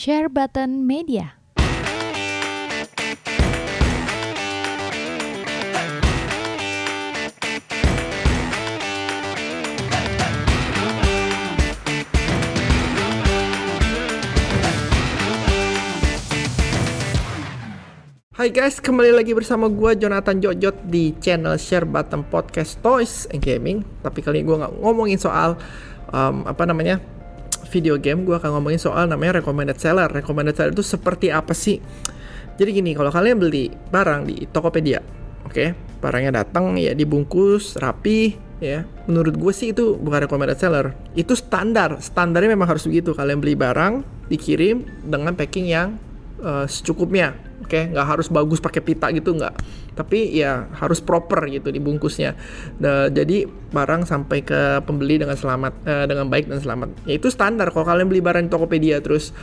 Share Button Media. Hai guys, kembali lagi bersama gue Jonathan Jojot di channel Share Button Podcast Toys and Gaming. Tapi kali ini gue nggak ngomongin soal um, apa namanya video game. Gue akan ngomongin soal namanya recommended seller. Recommended seller itu seperti apa sih? Jadi gini, kalau kalian beli barang di Tokopedia, oke, okay? barangnya datang ya dibungkus rapi, ya. Menurut gue sih itu bukan recommended seller. Itu standar. Standarnya memang harus begitu. Kalian beli barang dikirim dengan packing yang uh, secukupnya oke okay? nggak harus bagus pakai pita gitu nggak. Tapi ya harus proper gitu dibungkusnya. Nah, jadi barang sampai ke pembeli dengan selamat uh, dengan baik dan selamat. Ya itu standar. Kalau kalian beli barang di Tokopedia terus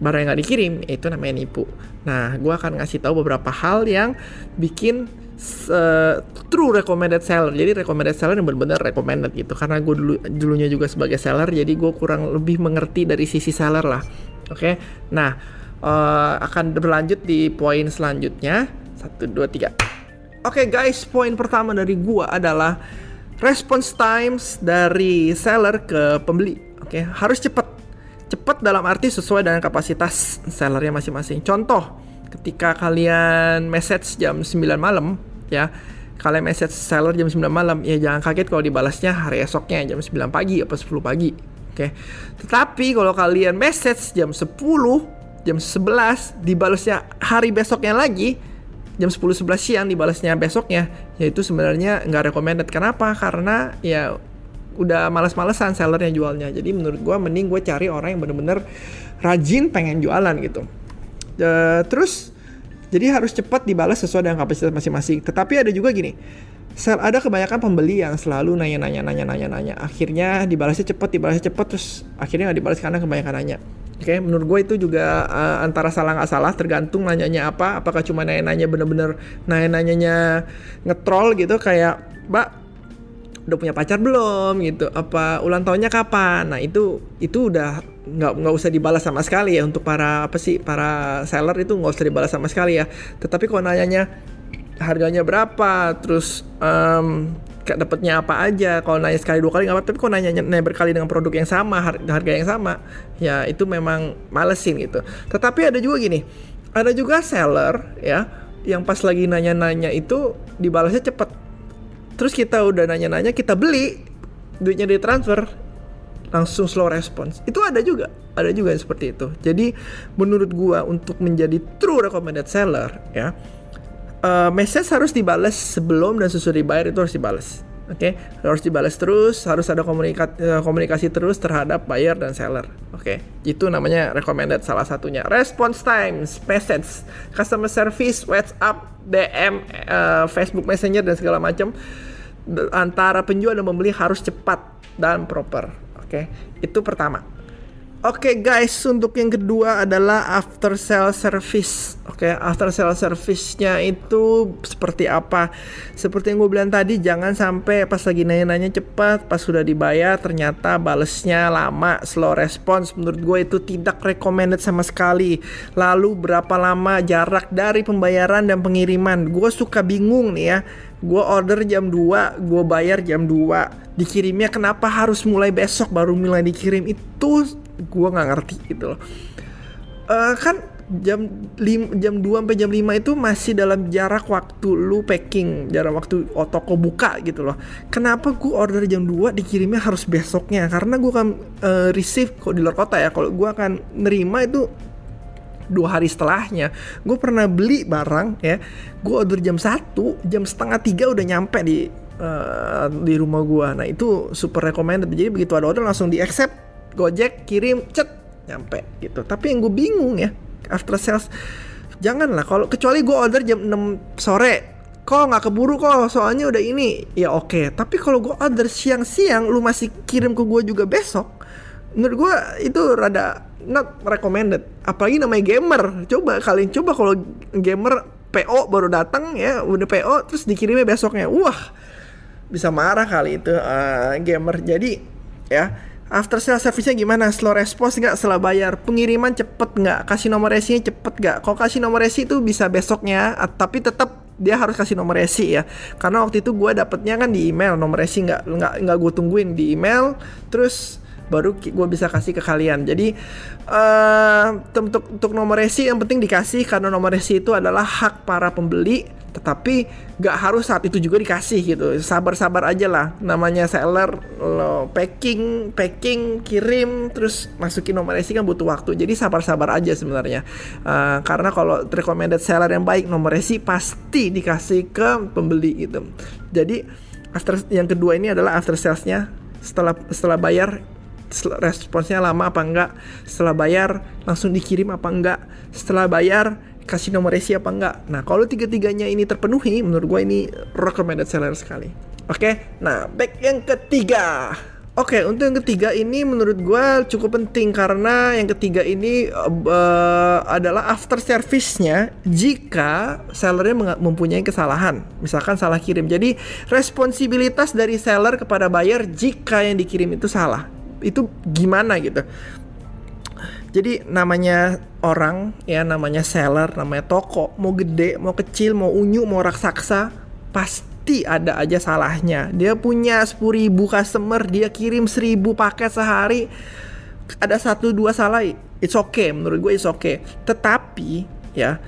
barang yang nggak dikirim ya itu namanya nipu. Nah gue akan ngasih tahu beberapa hal yang bikin uh, true recommended seller. Jadi recommended seller yang benar-benar recommended gitu. Karena gue dulu dulunya juga sebagai seller jadi gue kurang lebih mengerti dari sisi seller lah. Oke? Okay? nah uh, akan berlanjut di poin selanjutnya. Satu, dua, tiga. Oke okay guys, poin pertama dari gua adalah response times dari seller ke pembeli. Oke, okay? harus cepat. Cepat dalam arti sesuai dengan kapasitas sellernya masing-masing. Contoh, ketika kalian message jam 9 malam, ya, kalian message seller jam 9 malam, ya jangan kaget kalau dibalasnya hari esoknya jam 9 pagi atau 10 pagi. Oke. Okay? Tetapi kalau kalian message jam 10 jam 11 dibalasnya hari besoknya lagi. Jam 10 11 siang dibalasnya besoknya. Yaitu sebenarnya nggak recommended. Kenapa? Karena ya udah males-malesan sellernya jualnya. Jadi menurut gue mending gue cari orang yang bener-bener rajin pengen jualan gitu. Uh, terus jadi harus cepat dibalas sesuai dengan kapasitas masing-masing. Tetapi ada juga gini sel ada kebanyakan pembeli yang selalu nanya-nanya nanya-nanya nanya. Akhirnya dibalasnya cepat dibalasnya cepat terus akhirnya nggak dibalas karena kebanyakan nanya Oke, okay, menurut gue itu juga uh, antara salah nggak salah, tergantung nanyanya apa. Apakah cuma nanya-nanya bener-bener nanya-nanyanya ngetrol gitu, kayak, Mbak, udah punya pacar belum gitu? Apa ulang tahunnya kapan? Nah itu itu udah nggak nggak usah dibalas sama sekali ya untuk para apa sih para seller itu nggak usah dibalas sama sekali ya. Tetapi kalau nanyanya harganya berapa, terus um, dapatnya apa aja. Kalau nanya sekali dua kali nggak apa tapi kalau nanya, nanya berkali dengan produk yang sama harga yang sama ya itu memang malesin gitu. Tetapi ada juga gini ada juga seller ya yang pas lagi nanya-nanya itu dibalasnya cepet. Terus kita udah nanya-nanya kita beli duitnya ditransfer langsung slow response. Itu ada juga ada juga yang seperti itu. Jadi menurut gua untuk menjadi true recommended seller ya uh, message harus dibalas sebelum dan sesudah dibayar itu harus dibalas. Oke, okay? harus dibalas terus, harus ada komunikasi, uh, komunikasi terus terhadap buyer dan seller. Oke, okay? itu namanya recommended salah satunya. Response times, message, customer service, WhatsApp, DM, uh, Facebook Messenger dan segala macam antara penjual dan pembeli harus cepat dan proper. Oke, okay? itu pertama. Oke okay guys, untuk yang kedua adalah after sale service. Oke, okay, after sale service-nya itu seperti apa? Seperti yang gue bilang tadi, jangan sampai pas lagi nanya-nanya cepat, pas sudah dibayar ternyata balesnya lama, slow response. Menurut gue itu tidak recommended sama sekali. Lalu berapa lama jarak dari pembayaran dan pengiriman? Gue suka bingung nih ya. Gue order jam 2, gue bayar jam 2. Dikirimnya kenapa harus mulai besok baru mulai dikirim? Itu gue nggak ngerti gitu loh uh, kan jam lim, jam 2 sampai jam 5 itu masih dalam jarak waktu lu packing, jarak waktu toko buka gitu loh. Kenapa gue order jam 2 dikirimnya harus besoknya? Karena gue kan uh, receive kok di luar kota ya. Kalau gue akan nerima itu dua hari setelahnya gue pernah beli barang ya gue order jam 1 jam setengah tiga udah nyampe di uh, di rumah gue nah itu super recommended jadi begitu ada order langsung di accept Gojek kirim cet nyampe gitu. Tapi yang gue bingung ya after sales janganlah. Kalau kecuali gue order jam 6 sore kok nggak keburu kok soalnya udah ini. Ya oke. Okay. tapi kalau gue order siang-siang lu masih kirim ke gue juga besok menurut gue itu rada not recommended. Apalagi namanya gamer. Coba kalian coba kalau gamer PO baru datang ya udah PO terus dikirimnya besoknya. Wah bisa marah kali itu uh, gamer. Jadi ya After sale service-nya gimana? Slow response nggak setelah bayar? Pengiriman cepet nggak? Kasih nomor resinya cepet nggak? Kalau kasih nomor resi itu bisa besoknya, tapi tetap dia harus kasih nomor resi ya. Karena waktu itu gue dapetnya kan di email nomor resi nggak nggak nggak gue tungguin di email, terus baru gue bisa kasih ke kalian. Jadi uh, untuk untuk nomor resi yang penting dikasih karena nomor resi itu adalah hak para pembeli tetapi gak harus saat itu juga dikasih gitu. Sabar-sabar aja lah. Namanya seller lo packing packing kirim terus masukin nomor resi kan butuh waktu. Jadi sabar-sabar aja sebenarnya. Uh, karena kalau recommended seller yang baik nomor resi pasti dikasih ke pembeli gitu. Jadi after yang kedua ini adalah after salesnya. Setelah setelah bayar responsnya lama apa enggak? Setelah bayar langsung dikirim apa enggak? Setelah bayar kasih nomor resi apa enggak. Nah kalau tiga-tiganya ini terpenuhi menurut gue ini recommended seller sekali. Oke okay? nah back yang ketiga. Oke, okay, untuk yang ketiga ini menurut gue cukup penting karena yang ketiga ini uh, adalah after service-nya jika sellernya mempunyai kesalahan, misalkan salah kirim. Jadi responsibilitas dari seller kepada buyer jika yang dikirim itu salah. Itu gimana gitu jadi namanya orang ya namanya seller namanya toko mau gede mau kecil mau unyu mau raksasa pasti ada aja salahnya dia punya 10 ribu customer dia kirim 1000 paket sehari ada satu dua salah it's okay menurut gue it's okay tetapi ya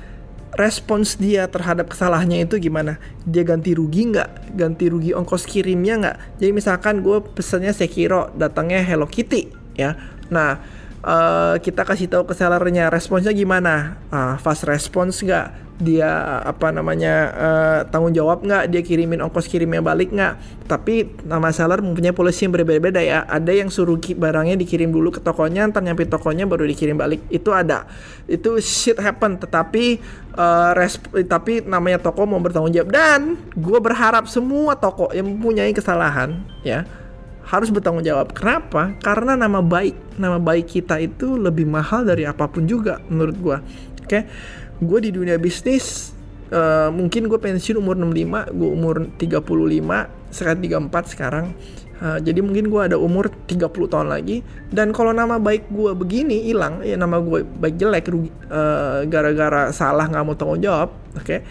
respons dia terhadap kesalahannya itu gimana? Dia ganti rugi nggak? Ganti rugi ongkos kirimnya nggak? Jadi misalkan gue pesennya Sekiro, datangnya Hello Kitty, ya. Nah, uh, kita kasih tahu ke sellernya responsnya gimana? Uh, fast response nggak? dia apa namanya uh, tanggung jawab nggak? Dia kirimin ongkos kirimnya balik nggak? Tapi nama seller mempunyai polisi yang berbeda-beda ya. Ada yang suruh barangnya dikirim dulu ke tokonya ntar nyampe tokonya baru dikirim balik. Itu ada. Itu shit happen. Tetapi uh, resp tapi namanya toko mau bertanggung jawab. Dan gue berharap semua toko yang mempunyai kesalahan ya harus bertanggung jawab. Kenapa? Karena nama baik, nama baik kita itu lebih mahal dari apa pun juga menurut gue. Oke. Okay? gue di dunia bisnis uh, mungkin gue pensiun umur 65 gue umur 35 sekarang 34 sekarang uh, jadi mungkin gue ada umur 30 tahun lagi dan kalau nama baik gue begini hilang ya nama gue baik jelek uh, gara-gara salah nggak mau tanggung jawab oke okay?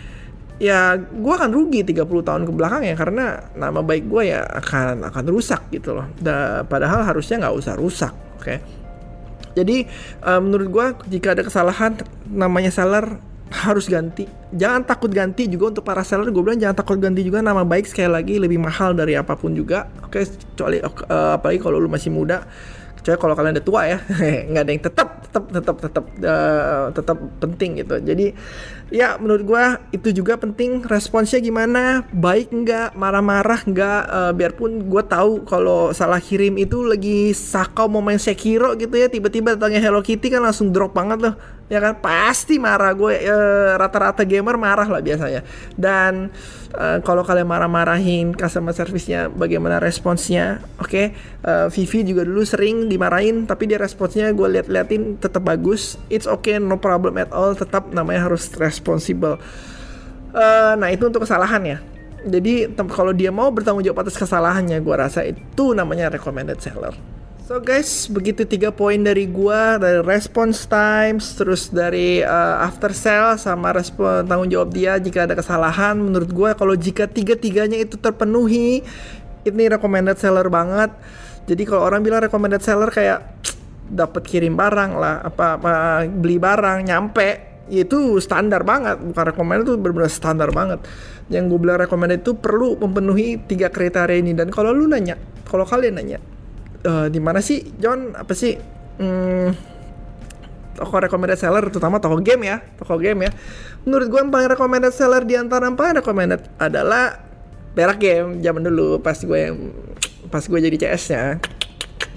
Ya gue akan rugi 30 tahun ke belakang ya karena nama baik gue ya akan akan rusak gitu loh da, padahal harusnya nggak usah rusak oke okay? Jadi uh, menurut gue jika ada kesalahan namanya seller harus ganti. Jangan takut ganti juga untuk para seller. Gue bilang jangan takut ganti juga nama baik sekali lagi lebih mahal dari apa pun juga. Oke, kecuali uh, apalagi kalau lu masih muda kecuali kalau kalian udah tua ya nggak ada yang tetap tetap tetap tetap uh, tetap penting gitu jadi ya menurut gue itu juga penting. Responsnya gimana? Baik nggak? Marah-marah nggak? Uh, biarpun gue tahu kalau salah kirim itu lagi sakau mau main Sekiro gitu ya tiba-tiba datangnya Hello Kitty kan langsung drop banget loh. Ya kan? Pasti marah gue uh, rata-rata gamer marah lah biasanya. Dan uh, kalau kalian marah-marahin customer service-nya bagaimana responsnya? Oke okay? uh, Vivi juga dulu sering dimarahin tapi dia responsnya gue liat-liatin tetap bagus. It's okay no problem at all. Tetap namanya harus responsible uh, nah itu untuk kesalahan ya jadi kalau dia mau bertanggung jawab atas kesalahannya gue rasa itu namanya recommended seller So guys, begitu tiga poin dari gua dari response times, terus dari uh, after sale sama respon tanggung jawab dia jika ada kesalahan. Menurut gua kalau jika tiga-tiganya itu terpenuhi, ini recommended seller banget. Jadi kalau orang bilang recommended seller kayak dapat kirim barang lah, apa, apa beli barang nyampe, itu standar banget. Bukan recommended itu benar-benar standar banget. Yang gue bilang recommended itu perlu memenuhi tiga kriteria ini. Dan kalau lu nanya kalau kalian nanya uh, di mana sih John apa sih hmm, toko recommended seller terutama toko game ya toko game ya. Menurut gue yang paling recommended seller di antara yang paling recommended adalah perak game zaman dulu pas gue yang pas gue jadi CS nya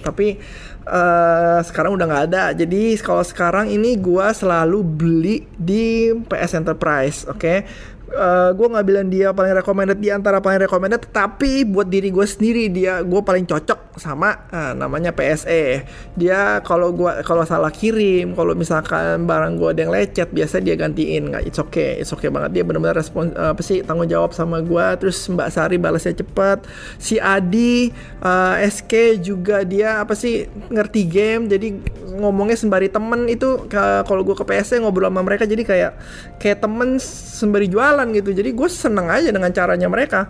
tapi uh, sekarang udah nggak ada jadi kalau sekarang ini gue selalu beli di PS Enterprise oke okay? Uh, gue nggak bilang dia paling recommended di antara paling recommended tapi buat diri gue sendiri dia gue paling cocok sama uh, namanya PSE dia kalau gue kalau salah kirim kalau misalkan barang gue ada yang lecet biasa dia gantiin. Nggak it's okay it's okay banget. Dia benar-benar respon uh, apa sih tanggung jawab sama gue terus Mbak Sari balasnya cepet. Si Adi uh, SK juga dia apa sih ngerti game jadi ngomongnya sembari temen. Itu kalau gue ke PSE ngobrol sama mereka jadi kayak kayak temen sembari jualan gitu. Jadi gue seneng aja dengan caranya mereka.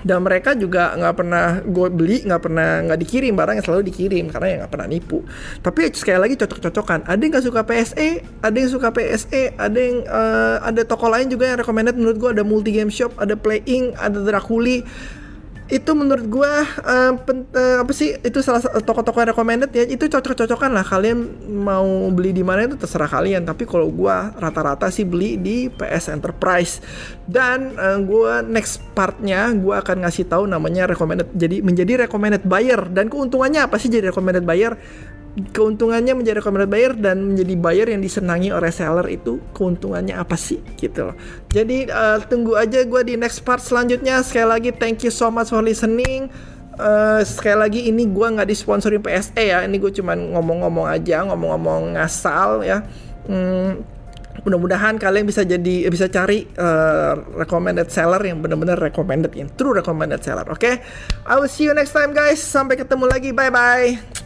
Dan mereka juga nggak pernah gue beli nggak pernah nggak dikirim. Barang yang selalu dikirim karena ya nggak pernah nipu. Tapi sekali lagi cocok-cocokan. Ada yang nggak suka PSE ada yang suka PSE ada yang uh, ada toko lain juga yang recommended menurut gue ada multi game shop ada playing ada Draculi itu menurut gua uh, uh, apa sih itu salah toko-toko recommended ya. Itu cocok-cocokan lah. Kalian mau beli di mana itu terserah kalian. Tapi kalau gua rata-rata sih beli di PS Enterprise. Dan uh, gua next partnya gua akan ngasih tahu namanya recommended. Jadi menjadi recommended buyer. Dan keuntungannya apa sih jadi recommended buyer keuntungannya menjadi recommended buyer dan menjadi buyer yang disenangi oleh seller itu keuntungannya apa sih gitu loh. Jadi uh, tunggu aja gue di next part selanjutnya. Sekali lagi thank you so much for listening. Uh, sekali lagi ini gue nggak disponsori PSE ya. Ini gue cuman ngomong-ngomong aja, ngomong-ngomong ngasal ya. Hmm, mudah-mudahan kalian bisa jadi bisa cari uh, recommended seller yang benar-benar recommended yang true recommended seller oke okay? I will see you next time guys sampai ketemu lagi bye bye